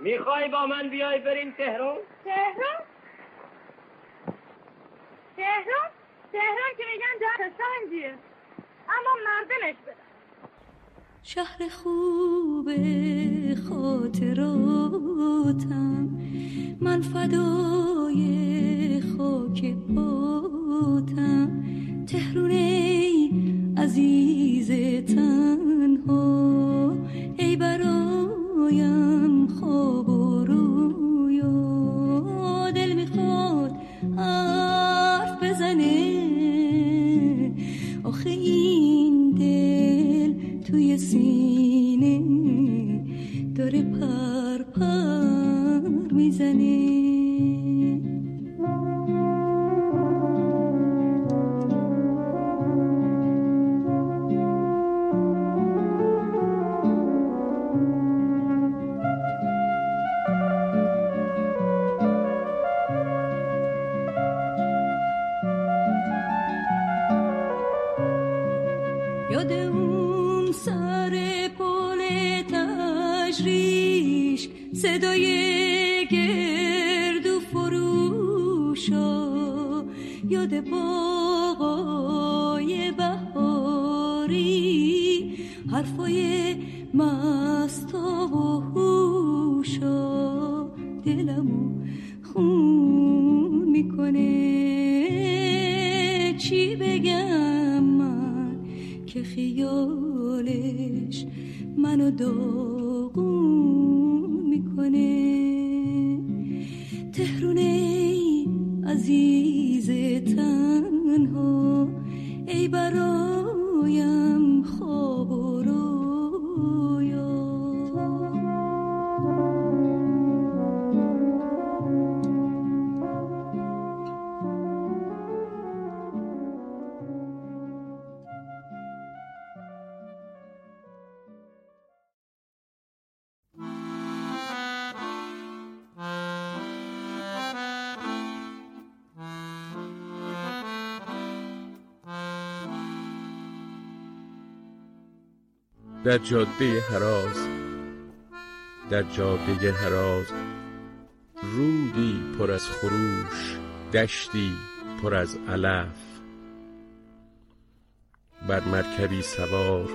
می‌خوای با من بیای بریم تهران؟ تهران؟ تهران؟ تهران که میگن جهر سنگیه اما مردمش بدن شهر خوب خاطراتم من فدای خاک پاتم تهرون ای عزیز تنها ای برایم خواب و رویا دل می‌خواد حرف بزنه. آخه این دل توی سینه داره پر پر می‌زنه. یاد باقای بهاری حرفای مستا و هوشا دلمو خون می‌کنه. چی بگم من که خیالش منو داغون می‌کنه؟ تهرون ای عزیز تنها ای برایم در جاده هراز در جاده هراز رودی پر از خروش دشتی پر از علف. بر مرکبی سوار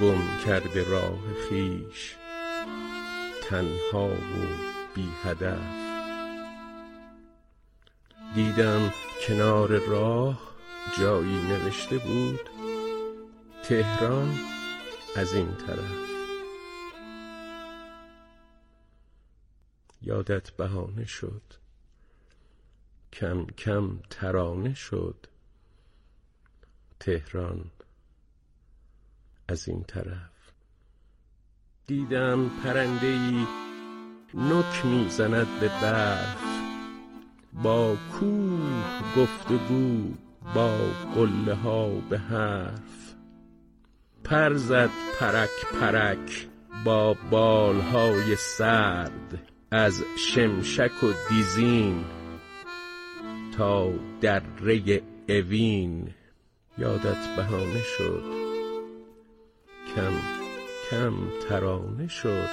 گم کرده راه خیش تنها و بی هدف. دیدم کنار راه جایی نوشته بود تهران از این طرف. یادت بهانه شد. کم کم ترانه شد. تهران از این طرف. دیدم پرنده ای نک می‌زند به برف. با کوه گفتگو با قله ها به حرف. پر زد پرک پرک با بالهای سرد از شمشک و دیزین تا دره اوین. یادت بهانه شد. کم کم ترانه شد.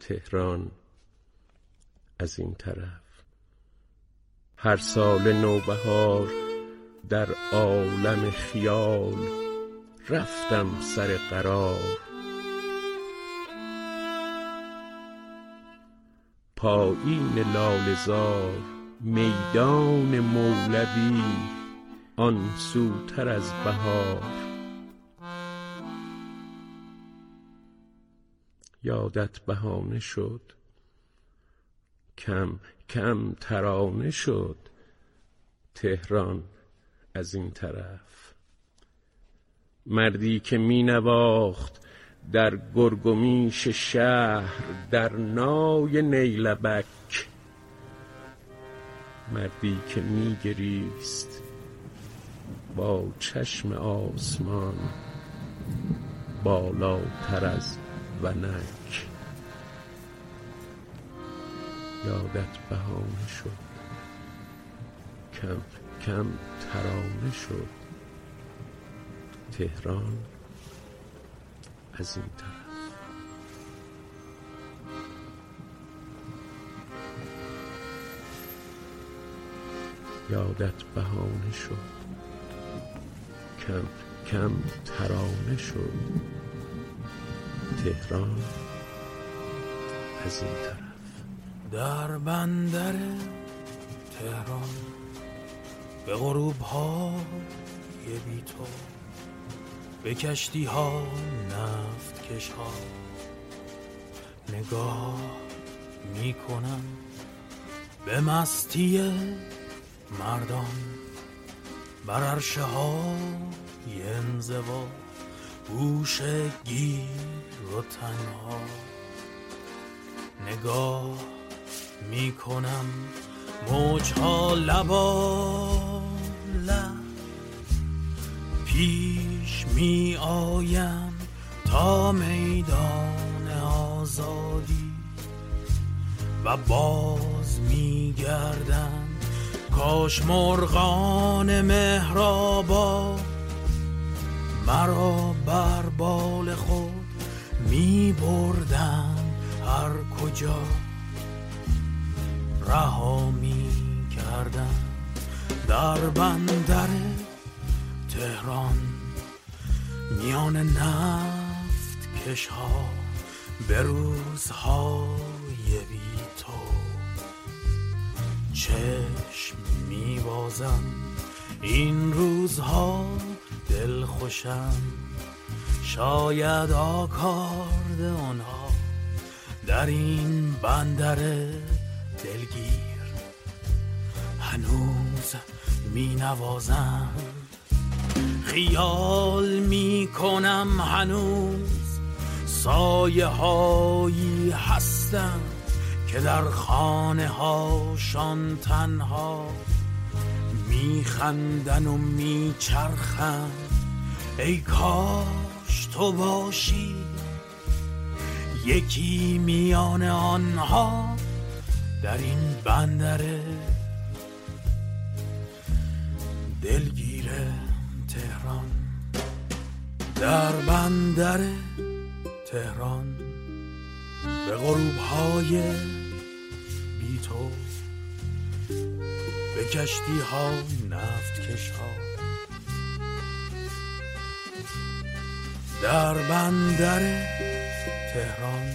تهران از این طرف. هر سال نوبهار در عالم خیال رفتم سر قرار. پایین لالزار میدان مولوی آن سوتر از بهار. یادت بهانه شد کم کم ترانه شد تهران. از این طرف. مردی که می نواخت در گرگومیش شهر در نای نیلبک. مردی که می گریست با چشم آسمان بالاتر از ونک. یادت بهانه شد. کم. کم ترانه شد. تهران از این طرف. یادت بهانه شد. کم کم ترانه شد. تهران از این طرف. در بندر تهران. به غروب ها بی تو به کشتی ها نفت کش ها نگاه می کنم به مستی مردان بر عرشه ها انزوا گوش گیر و تنها. نگاه می کنم موجها لبا پیش می آیم تا میدان آزادی و باز می گردم کاش مرغان مهرابا مرا بر بال خود می بردن هر کجا. رها می کردن در بندر تهران میان نفت کش ها به روزهای بی تو. چشم می بازم این روزها دل خوشم شاید آکارد آنها در این بندر دلگیر. هنوز می نوازم خیال می کنم هنوز سایه هایی هستم که در خانه هاشان تنها میخندن و میچرخن. ای کاش تو باشی یکی میان آنها در این بندر دلگیر. در بندر تهران به غروب های بی تو به کشتی ها نفت کش ها در بندر تهران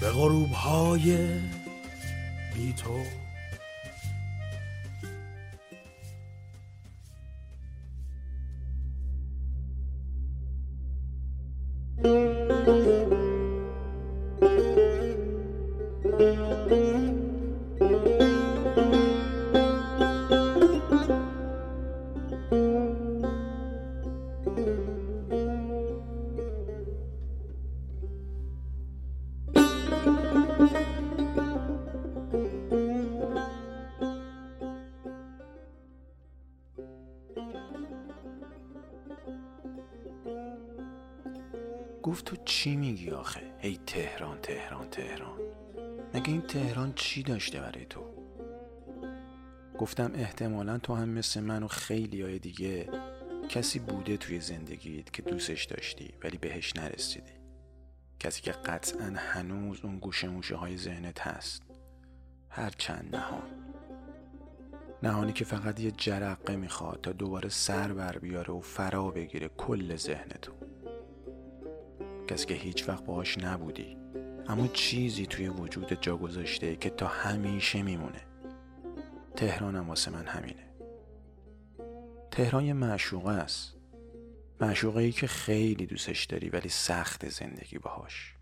به غروب های بی تو. تهران تهران تهران. مگه این تهران چی داشته برای تو؟ گفتم احتمالا تو هم مثل من و خیلی های دیگه کسی بوده توی زندگیت که دوستش داشتی ولی بهش نرسیدی. کسی که قطعا هنوز اون گوشه موشه های ذهنت هست. هر چند نهان. نهانی که فقط یه جرقه می‌خواد تا دوباره سر بر بیاره و فرا بگیره کل ذهنتو. کسی که هیچ وقت باهاش نبودی. اما چیزی توی وجود جا گذاشته که تا همیشه میمونه. تهرانم واسه من همینه. تهران یه معشوقه است. معشوقه ای که خیلی دوستش داری ولی سخت زندگی باهاش.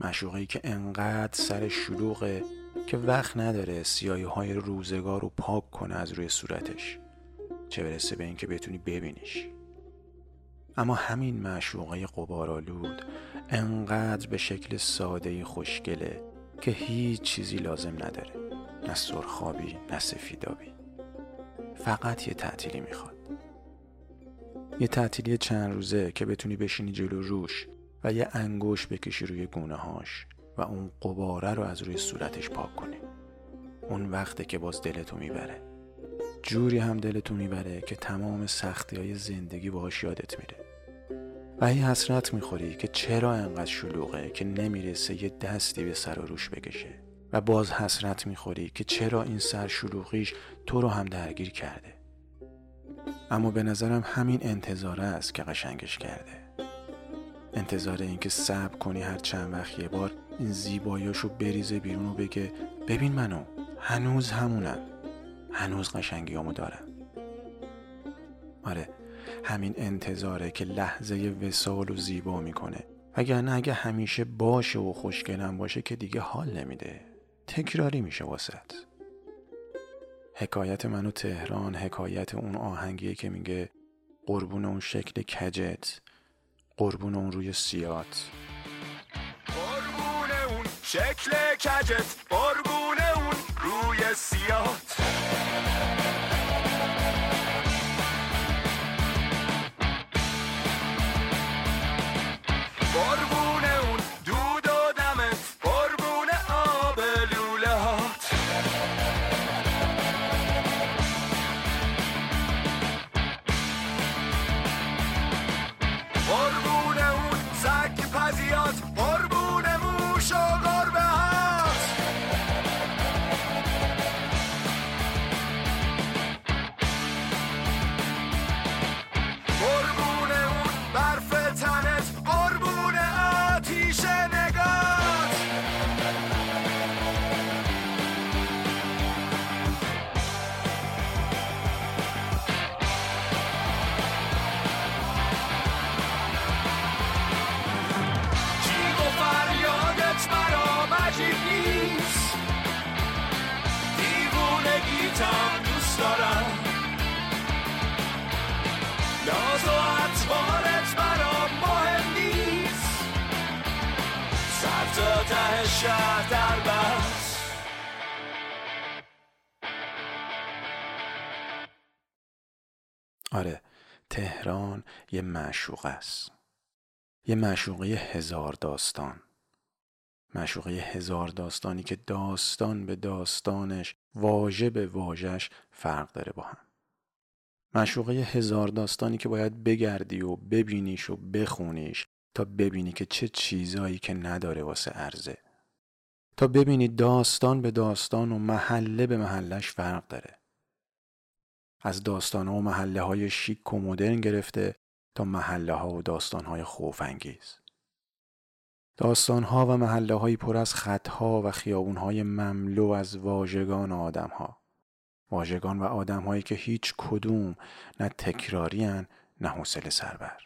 معشوقه ای که انقدر سر شلوغه که وقت نداره سیاهی های روزگار رو پاک کنه از روی صورتش. چه برسه به اینکه بتونی ببینیش. اما همین معشوقه قبارالود انقدر به شکل ساده خوشگله که هیچ چیزی لازم نداره. نه سرخابی نه سفیدابی. فقط یه تعطیلی می‌خواد. یه تعطیلی چند روزه که بتونی بشینی جلو روش و یه انگوش بکشی روی گونه هاش و اون قباره رو از روی صورتش پاک کنی. اون وقته که باز دلتو می‌بره. جوری هم دلتو می‌بره که تمام سختی های زندگی باهاش یادت میره. و هی حسرت می‌خوری که چرا انقدر شلوغه که نمی‌رسه یه دستی به سر و روش بکشه. و باز حسرت می‌خوری که چرا این سر شلوغیش تو رو هم درگیر کرده. اما به نظرم همین انتظاره است که قشنگش کرده. انتظار اینکه صبر کنی هر چند وقت یه بار این زیباییاشو بریزه بیرون و بگه ببین منو هنوز همونم. هنوز قشنگیامو دارم. آره همین انتظاره که لحظه وسال و زیبا می‌کنه. وگرنه اگه همیشه باشه و خوشگلم باشه که دیگه حال نمیده. تکراری میشه واسط حکایت منو تهران حکایت اون آهنگیه که میگه قربون اون شکل کجت قربون اون روی سیات. قربون اون شکل کجت قربون اون روی سیات. تهران یه معشوق است. یه معشوقه هزار داستان. معشوقه هزار داستانی که داستان به داستانش واژه به واژش فرق داره با هم. معشوقه هزار داستانی که باید بگردی و ببینیش و بخونیش تا ببینی که چه چیزایی که نداره واسه عرضه. تا ببینی داستان به داستان و محله به محلش فرق داره. از داستان و محله های شیک و مدرن گرفته تا محله ها و داستان های خوف انگیز. داستان ها و محله های پر از خط ها و خیابون های مملو از واژگان آدم ها. واژگان و آدم هایی که هیچ کدوم نه تکراری نه حوصله سربر.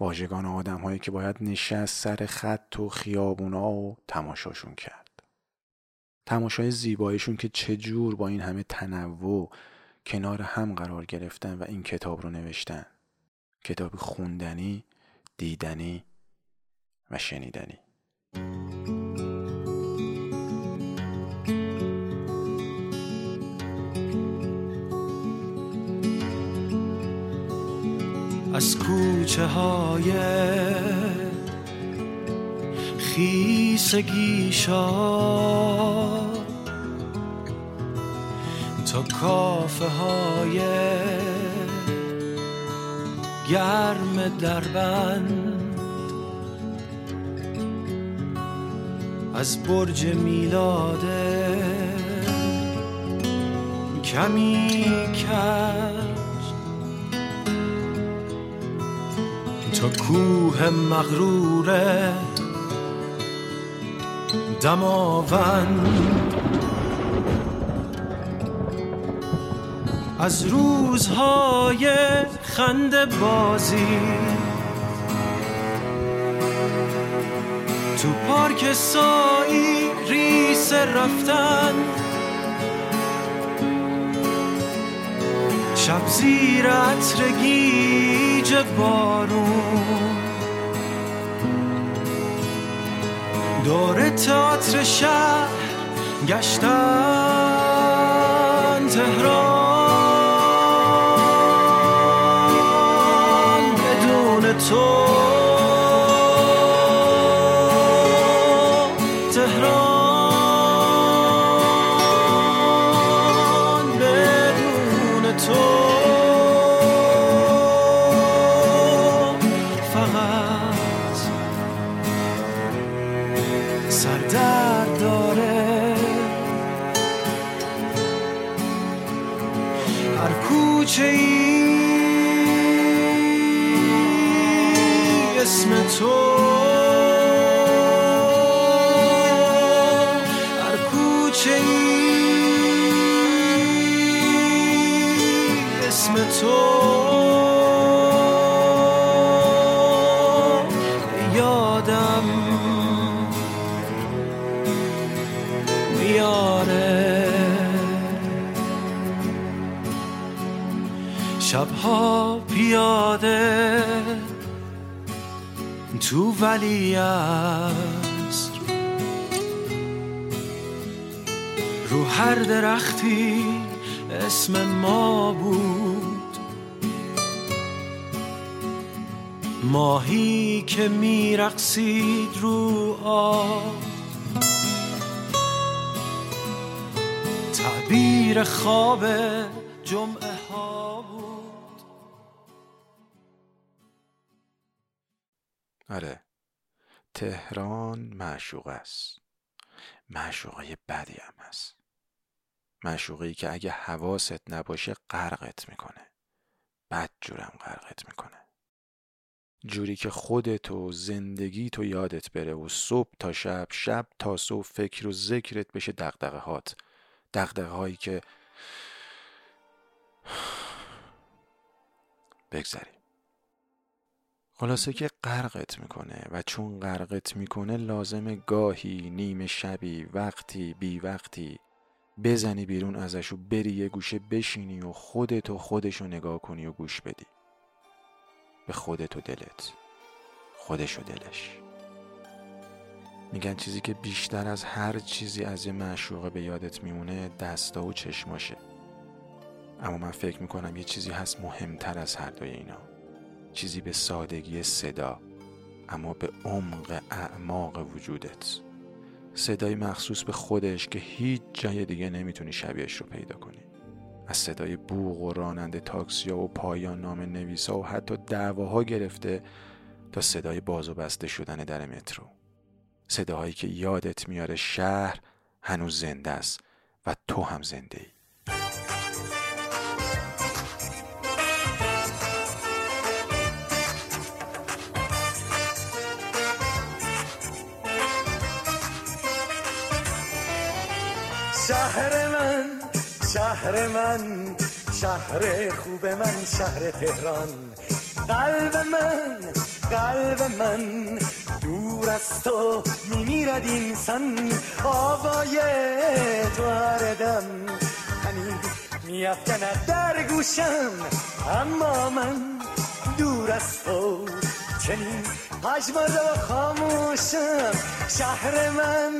واژگان آدم هایی که باید نشست سر خط و خیابونا و تماشاشون کرد. تماشای زیباییشون که چجور با این همه تنوع کنار هم قرار گرفتن و این کتاب رو نوشتن کتاب خوندنی، دیدنی و شنیدنی. از کوچه های خیسگیشا تا کافه های گرم دربند. از برج میلاده کمی کج. تا کوه مغروره دماوند از روزهای خنده بازی. تو پارک سایی ریس رفتن. شب زیر عطر گیج بارون. دور تئاتر شهر گشتن تهران. بدون ولی است. رو هر درختی اسم ما بود. ماهی که میرقصید رو آب. تعبیر خواب جمعه ها بود. آره. تهران معشوق است. معشوقه بدی هم هست. معشوقی که اگه حواست نباشه غرقت می‌کنه. بد جورم غرقت می‌کنه. جوری که خودت و زندگی تو یادت بره و صبح تا شب شب تا صبح فکر و ذکرت بشه دقدقه هات دقدقه هایی که بگذریم. خلاصه که غرقت می‌کنه و چون غرقت می‌کنه لازم گاهی نیمه شبی وقتی بی وقتی بزنی بیرون ازش و بری یه گوشه بشینی و خودت و خودش رو نگاه کنی و گوش بدی. به خودت و دلت. خودش و دلش. میگن چیزی که بیشتر از هر چیزی از یه معشوقه به یادت میمونه دستا و چشماشه. اما من فکر می‌کنم یه چیزی هست مهمتر از هر دوی اینا. چیزی به سادگی صدا اما به عمق اعماق وجودت. صدای مخصوص به خودش که هیچ جای دیگه نمی‌تونی شبیهش رو پیدا کنی. از صدای بوغ و راننده تاکسیا و پایان نام نویسا و حتی دعواها گرفته تا صدای باز و بسته شدن در مترو. صداهایی که یادت میاره شهر هنوز زنده است و تو هم زنده ای. شهر من شهر خوب من شهر تهران. قلب من قلب من دور از تو میمیرد اینسان آوای دم هنی میافکند در گوشم. اما من دور از تو چنین و خاموشم. شهر من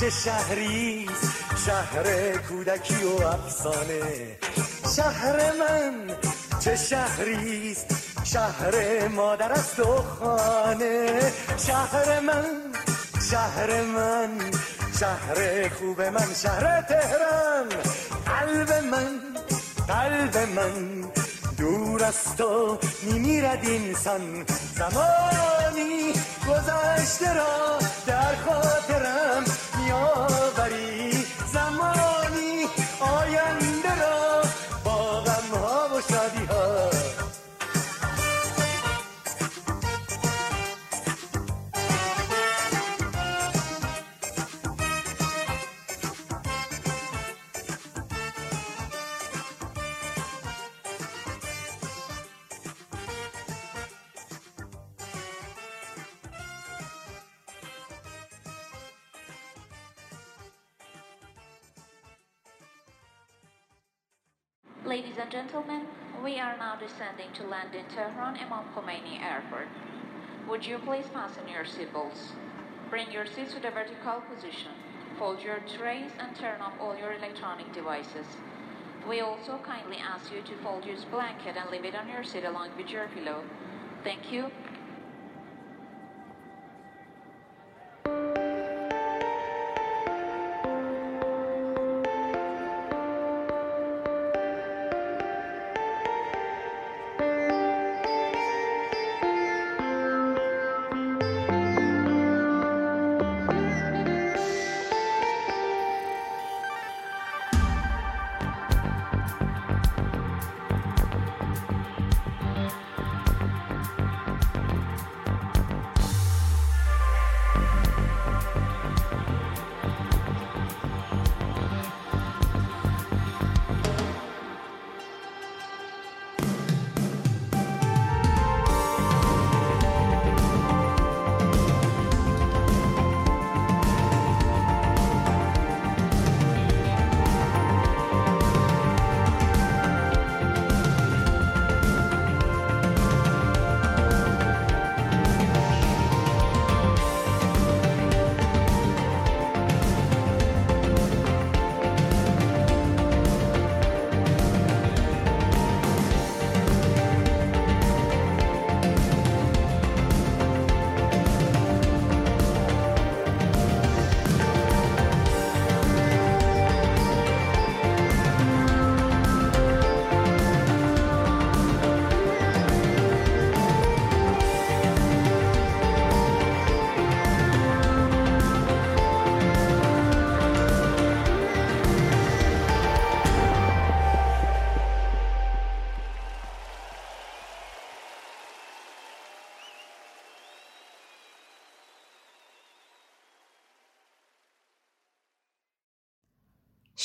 چه شهریست شهر کودکی و افسانه. شهر من چه شهریست شهر مادر است و خانه. شهر من شهر من شهر خوب من شهر تهران. قلب من قلب من دور از تو میمیرد اینسان زمانی گذشته را در خاطرم میآوری. Ladies and gentlemen, we are now descending to land in Tehran Imam Khomeini Airport. Would you please fasten your seatbelts? Bring your seats to the vertical position. Fold your trays and turn off all your electronic devices. We also kindly ask you to fold your blanket and leave it on your seat along with your pillow. Thank you.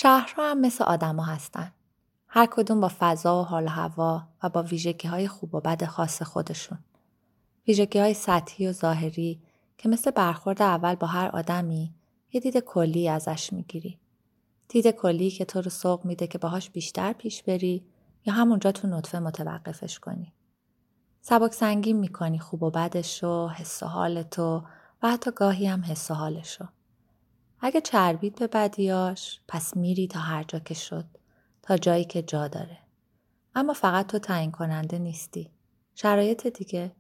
شهرها هم مثل آدما هستن. هر کدوم با فضا و حال و هوا و با ویژگی های خوب و بد خاص خودشون. ویژگی های سطحی و ظاهری که مثل برخورد اول با هر آدمی یه دید کلی ازش می‌گیری. دید کلی که تو رو سوق میده که باهاش بیشتر پیش بری یا همونجا تو نطفه متوقفش کنی. سبک سنگین می‌کنی خوب و بدشو، حس و حالتو و حتی گاهی هم حس و حالشو. اگه چربید به بدیاش پس میری تا هر جا که شد تا جایی که جا داره. اما فقط تو تعیین کننده نیستی. شرایط دیگه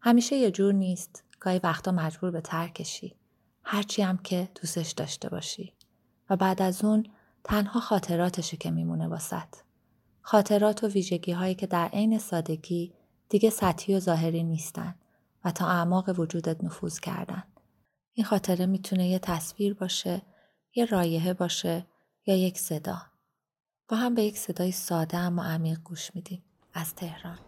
همیشه یه جور نیست. گاهی وقتا مجبور به ترکشی. هرچی هم که دوستش داشته باشی. و بعد از اون تنها خاطراتشه که میمونه واسط. خاطرات و ویژگی هایی که در عین سادگی دیگه سطحی و ظاهری نیستن و تا اعماق وجودت نفوذ کردن. این خاطره می‌تونه یه تصویر باشه، یه رایحه باشه یا یک صدا. با هم به یک صدای ساده اما عمیق گوش میدیم از تهران.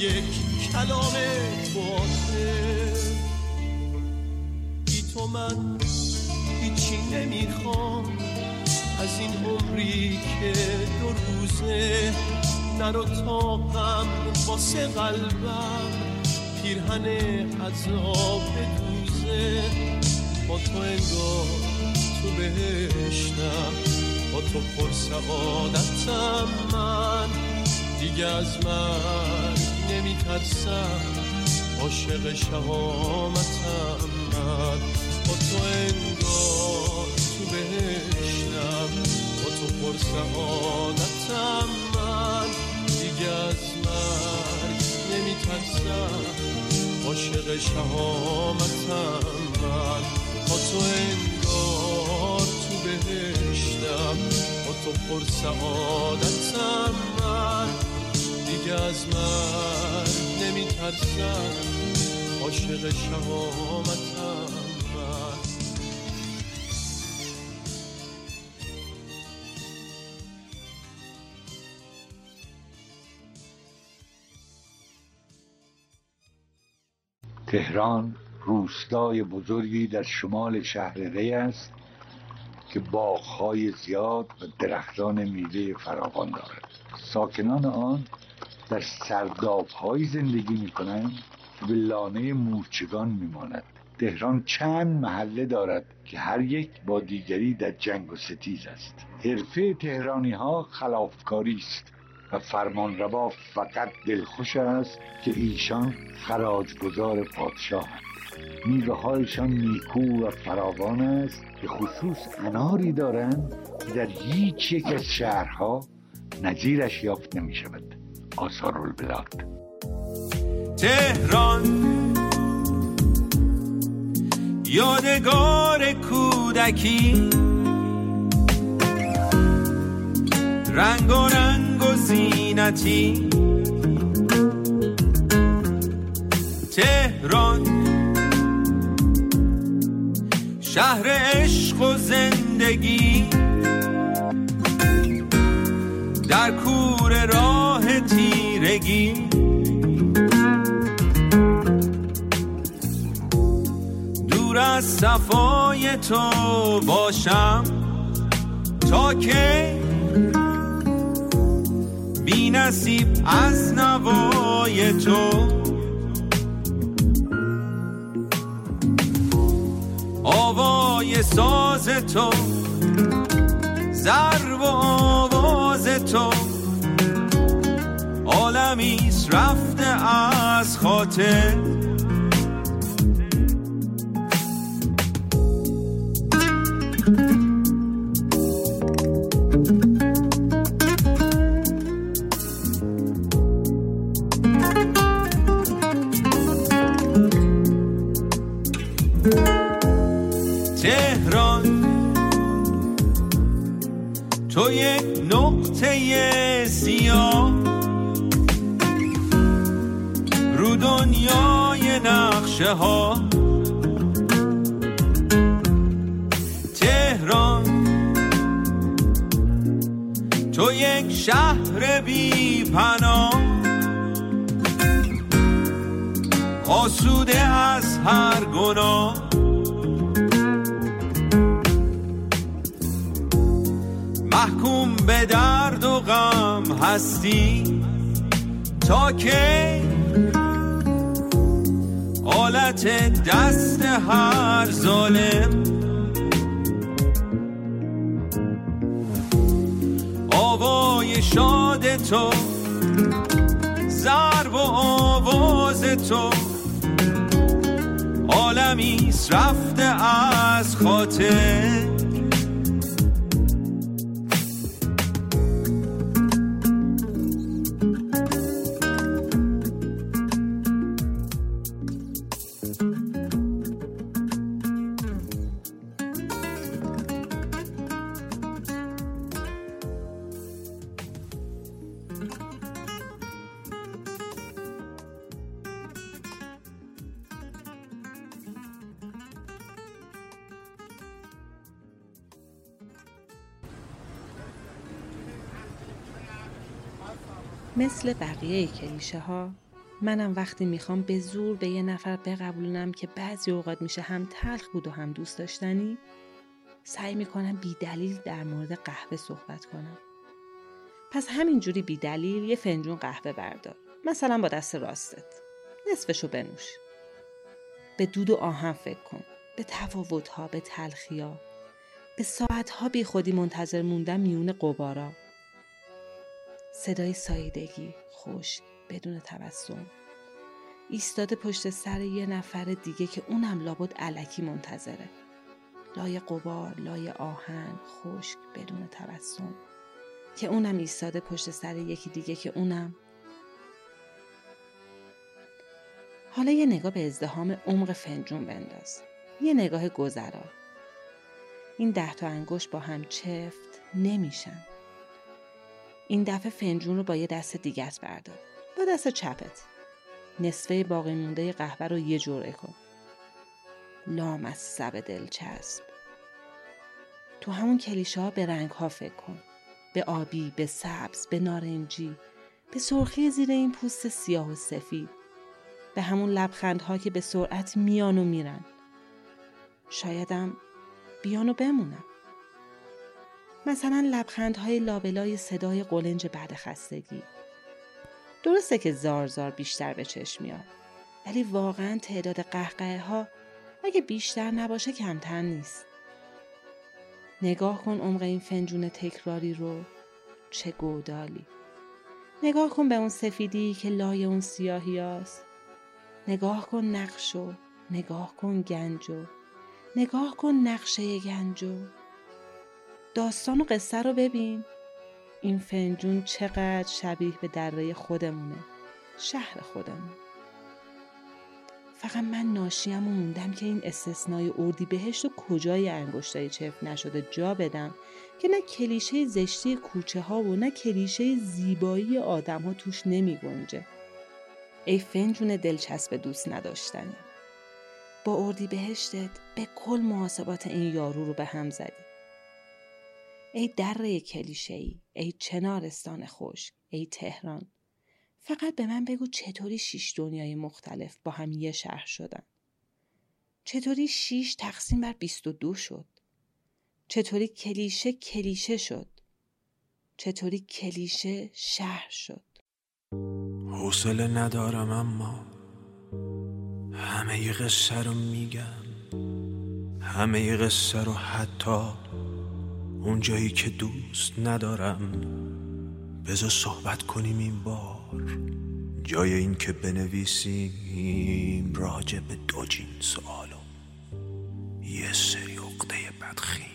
یک کلام باطل. بی تو من هیچی نمی‌خوام. از این عمری که دو روزه نرو تاقم واسه قلبم پیرهن عذاب دوزه. با تو انگار تو بهشتم با تو پر سعادتم من. دیگه از من نمیترسم عاشق شهامتم من. با تو انگار تو بهشتم با تو پر سعادتم من. دیگه از من نمیترسم عاشق شهامتم من. با تو انگار تو بهشتم با تو پر سعادتم من. دیگه از من نمیترسم عاشق شهامتم من تهران روستای بزرگی در شمال شهر ری است که باغهای زیاد و درختان میوه فراوان دارد. ساکنان آن در سردابهایی زندگی می کنند که به لانه مورچگان میماند. تهران چند محله دارد که هر یک با دیگری در جنگ و ستیز است. حرفه تهرانی ها خلافکاری است و فرمانروا فقط دلخوش است که ایشان خراجگزار پادشاه میوه هایشان نیکو و فراوان است به خصوص اناری دارند که در هیچ یک از شهرها نظیرش یافت نمی شود آثار البلاد تهران. یادگار کودکی. رنگ و رنگ و زینتی. تهران. شهر عشق و زندگی. در راه تیرگی دور از صفای تو باشم. تا که بی نصیب از نوای تو. آوای ساز تو ضرب و آواز تو. عالمیست رفته از خاطر. مثل بقیه کلیشه ها منم وقتی می‌خوام به زور به یه نفر بقبولونم که بعضی اوقات میشه هم تلخ بود و هم دوست داشتنی سعی می‌کنم بی دلیل در مورد قهوه صحبت کنم. پس همینجوری بی دلیل یه فنجون قهوه بردار. مثلا با دست راستت. نصفشو بنوش. به دود و آهن فکر کن. به تفاوتها به تلخیا به ساعتها بی خودی منتظر موندن میون قبارا. صدای سایدگی خوش بدون تبسم. ایستاده پشت سر یه نفر دیگه که اونم لابد علکی منتظره. لای قبار لای آهن خشک بدون تبسم. که اونم ایستاده پشت سر یکی دیگه که اونم. حالا یه نگاه به ازدهام عمق فنجون بنداز. یه نگاه گذرا. این ده تا انگشت با هم چفت نمیشن. این دفعه فنجون رو با یه دست دیگت بردار. با دست چپت. نصفه باقی مونده قهوه رو یه جرعه کن. لام از سب دلچسب. تو همون کلیشه ها به رنگ ها فکر کن. به آبی، به سبز، به نارنجی به سرخی زیر این پوست سیاه و سفید. به همون لبخندها که به سرعت میان و میرن. شایدم بیان و بمونم. مثلا لبخندهای لابلای صدای قلنج بعد خستگی. درسته که زار زار بیشتر به چشم میاد ولی واقعا تعداد قهقه ها اگه بیشتر نباشه کمتر نیست. نگاه کن عمق این فنجون تکراری رو چه گودالی. نگاه کن به اون سفیدی که لای اون سیاهی هست. نگاه کن نقشو نگاه کن گنجو نگاه کن نقشه گنجو داستان و قصه رو ببین. این فنجون چقدر شبیه به دره خودمونه. شهر خودمون. فقط من ناشیم و موندم که این استثنای اردی بهشت و کجای انگشتای چفت نشده جا بدم که نه کلیشه زشتی کوچه ها و نه کلیشه زیبایی آدم ها توش نمی گنجه. ای فنجون دلچسب دوست نداشتنی. با اردی بهشتت به کل محاسبات این یارو رو به هم زدی. ای دره کلیشه ای ای چنارستان خوش ای تهران. فقط به من بگو چطوری شیش دنیای مختلف با هم یه شهر شدن. چطوری شیش تقسیم بر بیست و دو شد؟ چطوری کلیشه کلیشه شد؟ چطوری کلیشه شهر شد؟ حوصله ندارم اما همه ی قصه رو میگم همه ی قصه رو حتی اون جایی که دوست ندارم. بذار صحبت کنیم این بار. جای این که بنویسیم راجع به دو جین سوالو. یه سری عقده بدخیم.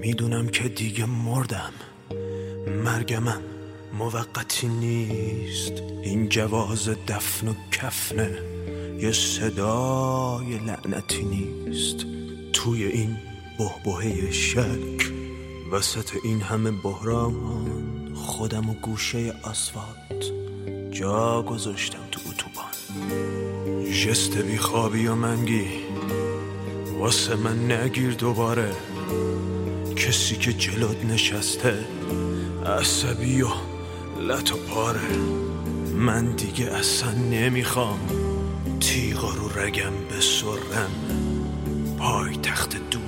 می‌دونم که دیگه مردم. مرگمم موقتی نیست. این جواز دفن و کفنه. یه صدای لعنتی نیست. توی این بهبهه شک وسط این همه بحران خودم و گوشه آسفالت جا گذاشتم تو اتوبان. جست بیخوابی و منگی واسه من نگیر دوباره. کسی که جلوت نشسته عصبی و لط و پاره. من دیگه اصلا نمی‌خوام تیغا رو رگم بسرم. پای تخت دود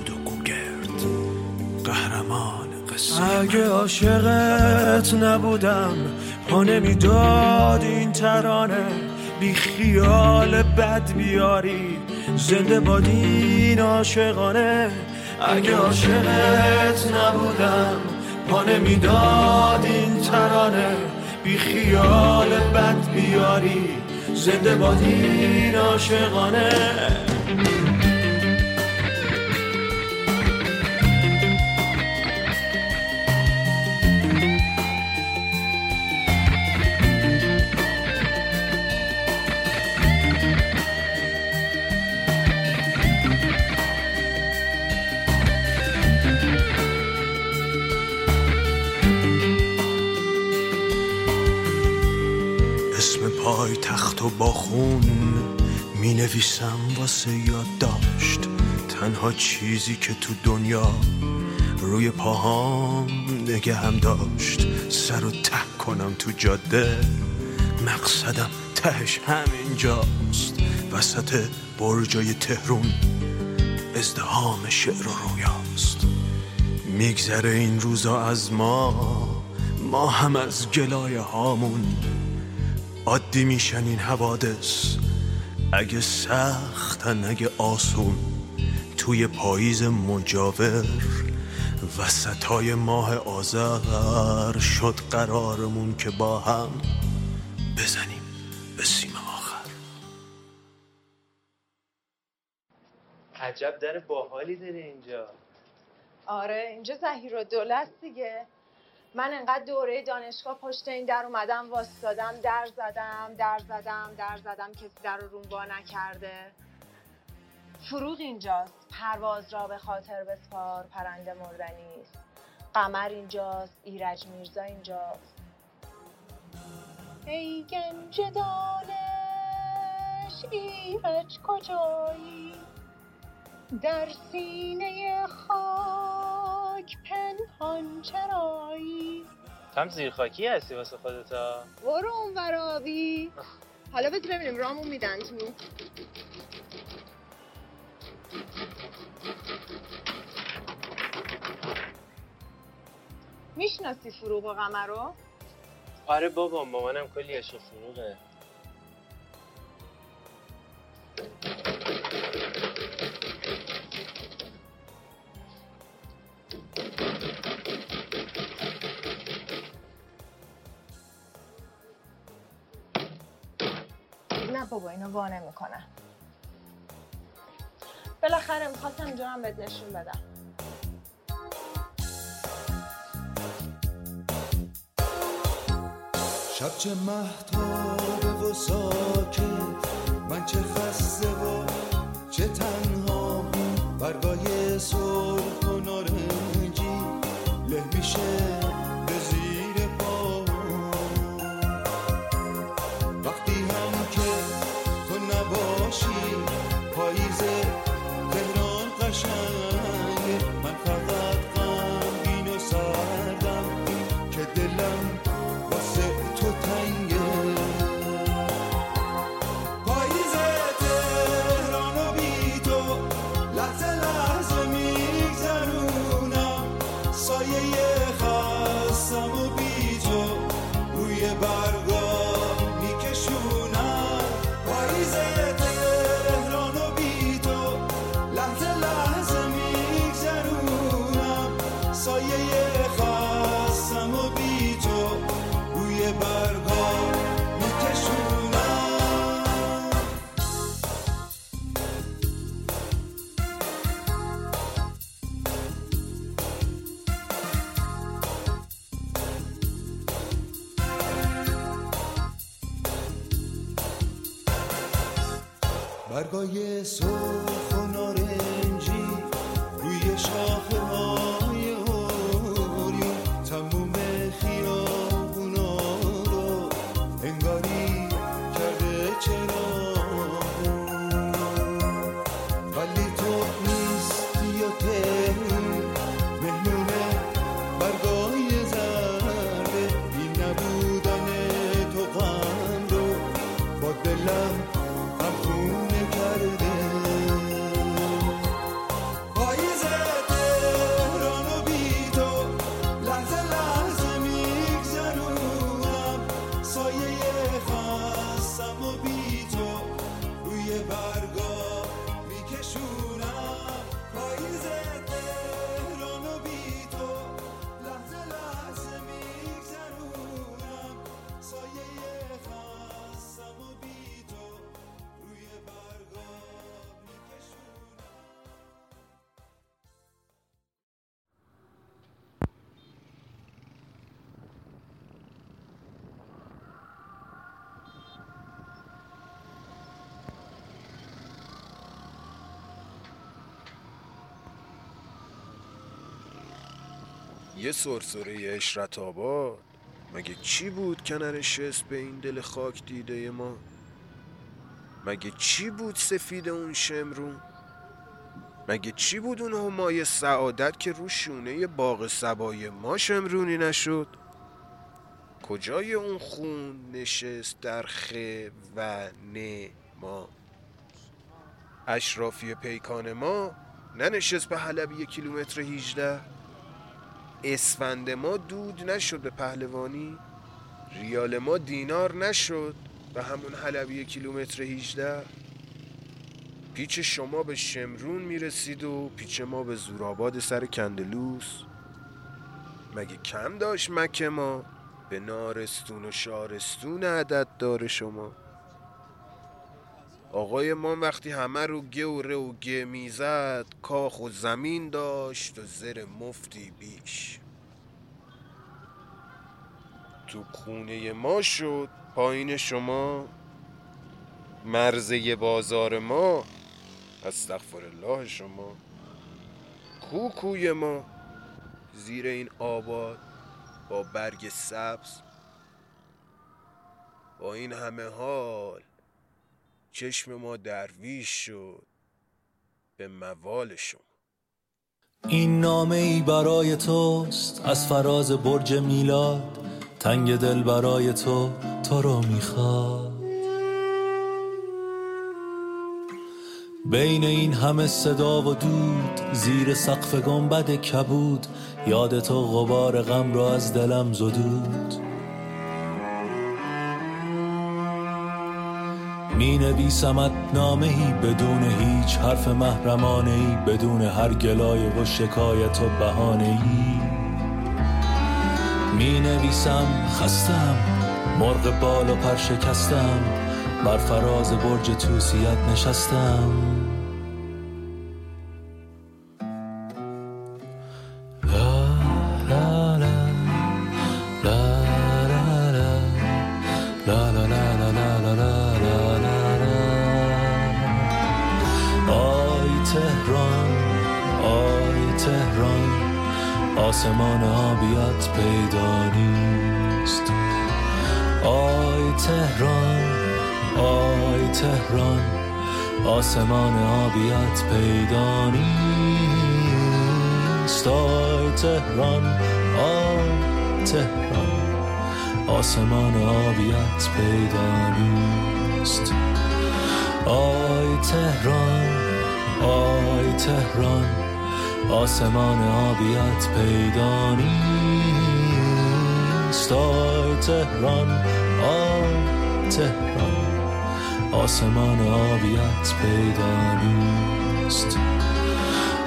و گوگرد قهرمان قصه. اگه عاشقت نبودم پا نمی‌داد این ترانه. بی خیال بد بیاری زنده بادین عاشقانه. اگه عاشقت نبودم پا نمی‌داد این ترانه. بی خیال بد بیاری زنده بادین عاشقانه. خون می نویسم واسه یادداشت. تنها چیزی که تو دنیا روی پاهام نگه هم داشت. سر و ته کنم تو جاده. مقصدم تهش همینجاست. وسط برجای تهرون ازدهام شعر و رویاست. میگذره این روزا از ما. ما هم از گلای هامون عادی میشن این حوادث. اگه سختن اگه آسون توی پاییز مجاور. وسطای ماه آذر شد قرارمون که با هم بزنیم به سیم آخر. عجب در باحالی داره اینجا. آره اینجا زهیر و دولت دیگه. من انقدر دوره دانشگاه پشت این در اومدم واسدادم در زدم در زدم در زدم کسی در رو روم وا نکرده. فروغ اینجاست. پرواز را به خاطر بسپار پرنده مردنی است قمر اینجاست ایرج میرزا اینجاست. ای گنج دانش ایرج کجایی؟ در سینه خاک پنهان چرایی؟ تو هم زیرخاکی هستی واسه خودتا برو اون ورابی حالا بذار ببینیم رامون میدن تو. می‌شناسی فروغ و رو؟ آره بابا مامانم کلی عشق فروغه. اینو وا نمی‌کنن بالاخره می‌خواستم اینجا بهت نشون بدم. شب چه محتاب و ساکت من چه خسته و چه تنها برگای سرخ و نارنجی له میشه یه سرسره اشرت آباد. مگه چی بود که ننشست به این دل خاک دیده ما؟ مگه چی بود سفید اون شمرون؟ مگه چی بود اون همای سعادت که رو شونه باغ سبای ما شمرونی نشد؟ کجای اون خون نشست در خ و ن ما؟ اشرافی پیکان ما ننشست به حلبی کیلومتر 18 اسفند ما دود نشد به پهلوانی ریال ما دینار نشد به همون حلبی کیلومتر 18 پیچ شما به شمرون می‌رسید و پیچ ما به زورآباد سر کندلوس. مگه کم داشت مکه ما؟ به نارستون و شارستون عدد داره شما. آقای ما وقتی همه رو گه و ره و گه می‌زد کاخ و زمین داشت و زر مفتی بیش. تو خونه ما شد پایین شما مرزه بازار ما استغفر الله شما کوکوی ما؟ زیر این آباد با برگ سبز. با این همه حال چشم ما درویش شد به موال این نامه ای برای توست از فراز برج میلاد. تنگ دل برای تو تو رو می‌خواد. بین این همه صدا و دود زیر سقف گنبد کبود. یاد تو غبار غم را از دلم زدود. می نویسمت نامه ای بدون هیچ حرف محرمانه ای بدون هر گلایه و شکایت و بهانه ای می نویسم خستم مرغ بال و پر شکستم بر فراز برج توسیت نشستم. تهران آسمان آبیت پیدا نیست. تهران آی تهران آسمان آبیت پیدا نیست. آی تهران آی تهران آسمان آبیت پیدا نیست. آی تهران آی تهران. آسمان آبیت پیدا نیست.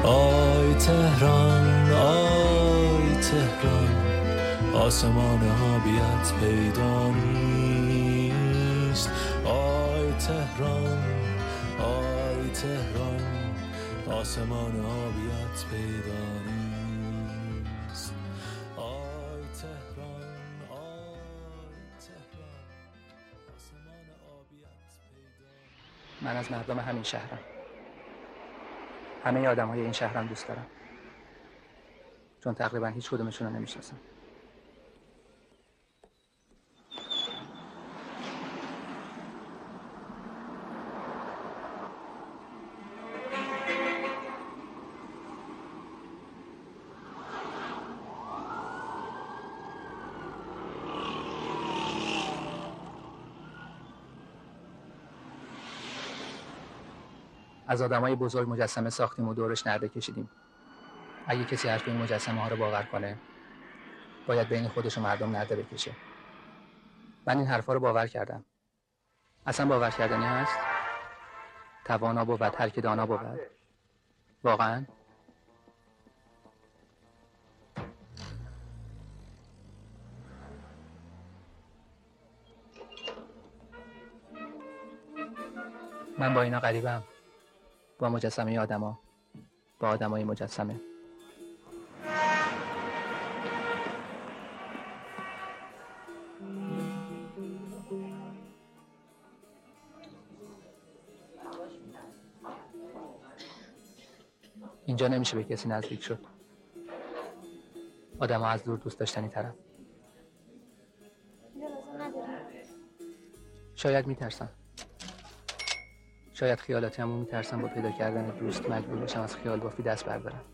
آی تهران آی تهران آسمان آبیت پیدا نیست. آی تهران آی تهران آسمان آبیت پیدا نیست. من از مردم همین شهرم. همه آدم های این شهرم دوست دارم. چون تقریبا هیچ کدومشون رو نمی‌شناسم. از آدمای بزرگ مجسمه ساختیم و دورش نرده کشیدیم. اگه کسی حرف این مجسمه ها رو باور کنه باید بین خودش و مردم نرده بکشه. من این حرفا رو باور کردم. اصلا باور کردنی هست؟ توانا بود هر که دانا بود. واقعا؟ من با اینا غریبم. با مجسمه آدما با آدمای مجسمه. اینجا نمیشه به کسی نزدیک شد. آدم از دور دوست داشتنی ترم شاید میترسم شاید خیالاتی همون میترسم با پیدا کردن دوست مجبور بشم از خیال بافی دست بردارم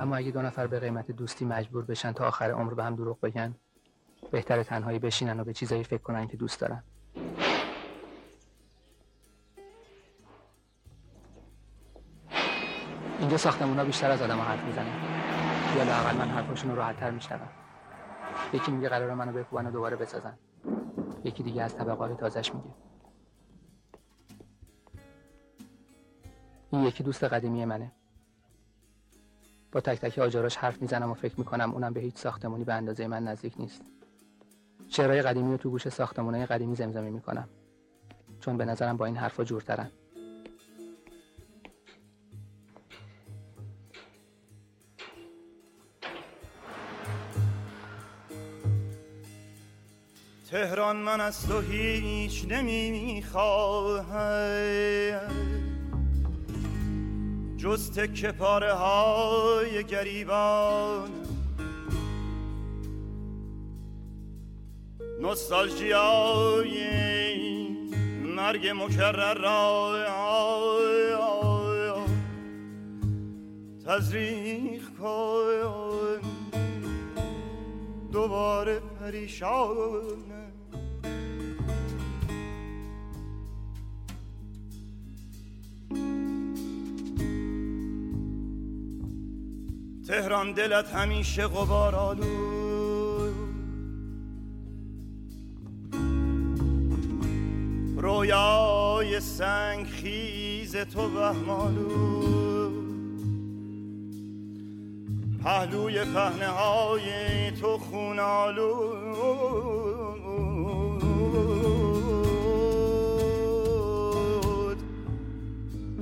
اما اگه دو نفر به قیمت دوستی مجبور بشن تا آخر عمر به هم دروغ بگن بهتر تنهایی بشینن و به چیزایی فکر کنن که دوست دارن. اینجا ساختمونا بیشتر از آدم حرف می‌زنن. یا لاقل من حرفاشون رو راحت تر میشنوم یکی میگه قرار منو بکوبن و دوباره بسازن. یکی دیگه از طبقات تازش میگه. این یکی دوست قدیمی منه. با تک تک آجاراش حرف می‌زنم و فکر می‌کنم اونم به هیچ ساختمونی به اندازه من نزدیک نیست. شعرهای قدیمی رو تو گوش ساختمونهای قدیمی زمزمه می‌کنم. چون به نظرم با این حرفا جورترن. تهران من از تو هیچ نمی‌خواهم. جز تکه پاره های گریبان. نوستالژیای مرگ مکرر را تزریق کن. دوباره پریشان. تهران دلت همیشه غبار آلود. رویای سنگ خیز تو وهمالو پهلوی پهنه های تو خونالو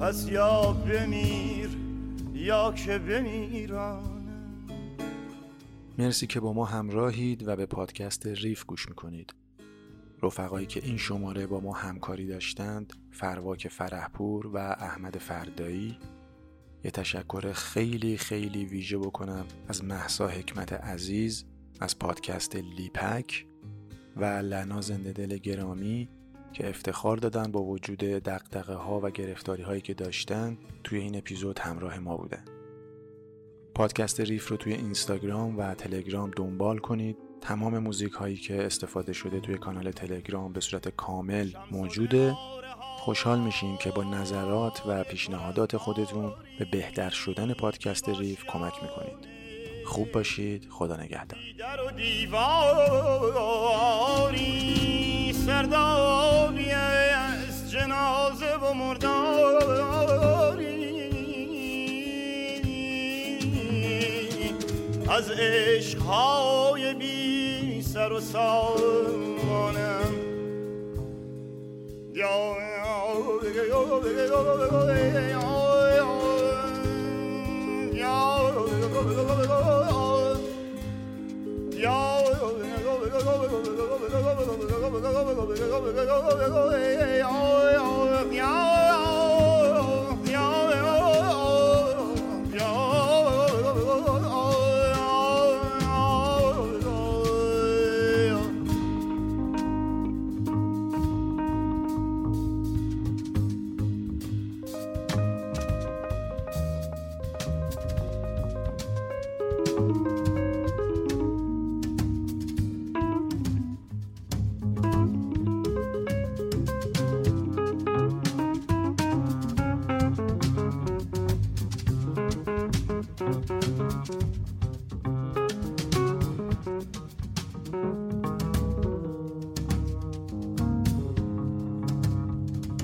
پس یا بمیر یا که بمیران مرسی که با ما همراهید و به پادکست ریف گوش می‌کنید. رفقایی که این شماره با ما همکاری داشتند فرواک فرحپور و احمد فردایی. یه تشکر خیلی خیلی ویژه بکنم از محسا حکمت عزیز از پادکست لیپک و لنا زنده دل گرامی که افتخار دادن با وجود دقدقه ها و گرفتاری هایی که داشتن توی این اپیزود همراه ما بودن. پادکست ریف رو توی اینستاگرام و تلگرام دنبال کنید. تمام موزیک هایی که استفاده شده توی کانال تلگرام به صورت کامل موجوده. خوشحال میشیم که با نظرات و پیشنهادات خودتون به بهتر شدن پادکست ریف کمک می‌کنید. خوب باشید. خدا نگهدار. از عشقهای بی سر و سامانم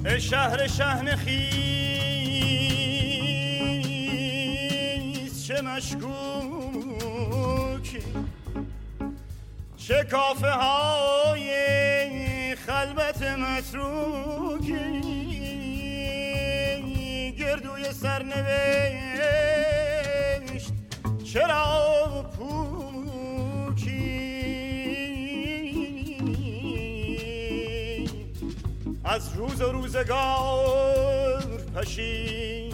شهر شهن خیز چه مشکوکی. چه کافه های خلبت متروکی. گردوی سرنوشت چرا از روز و روزگار پشیمانم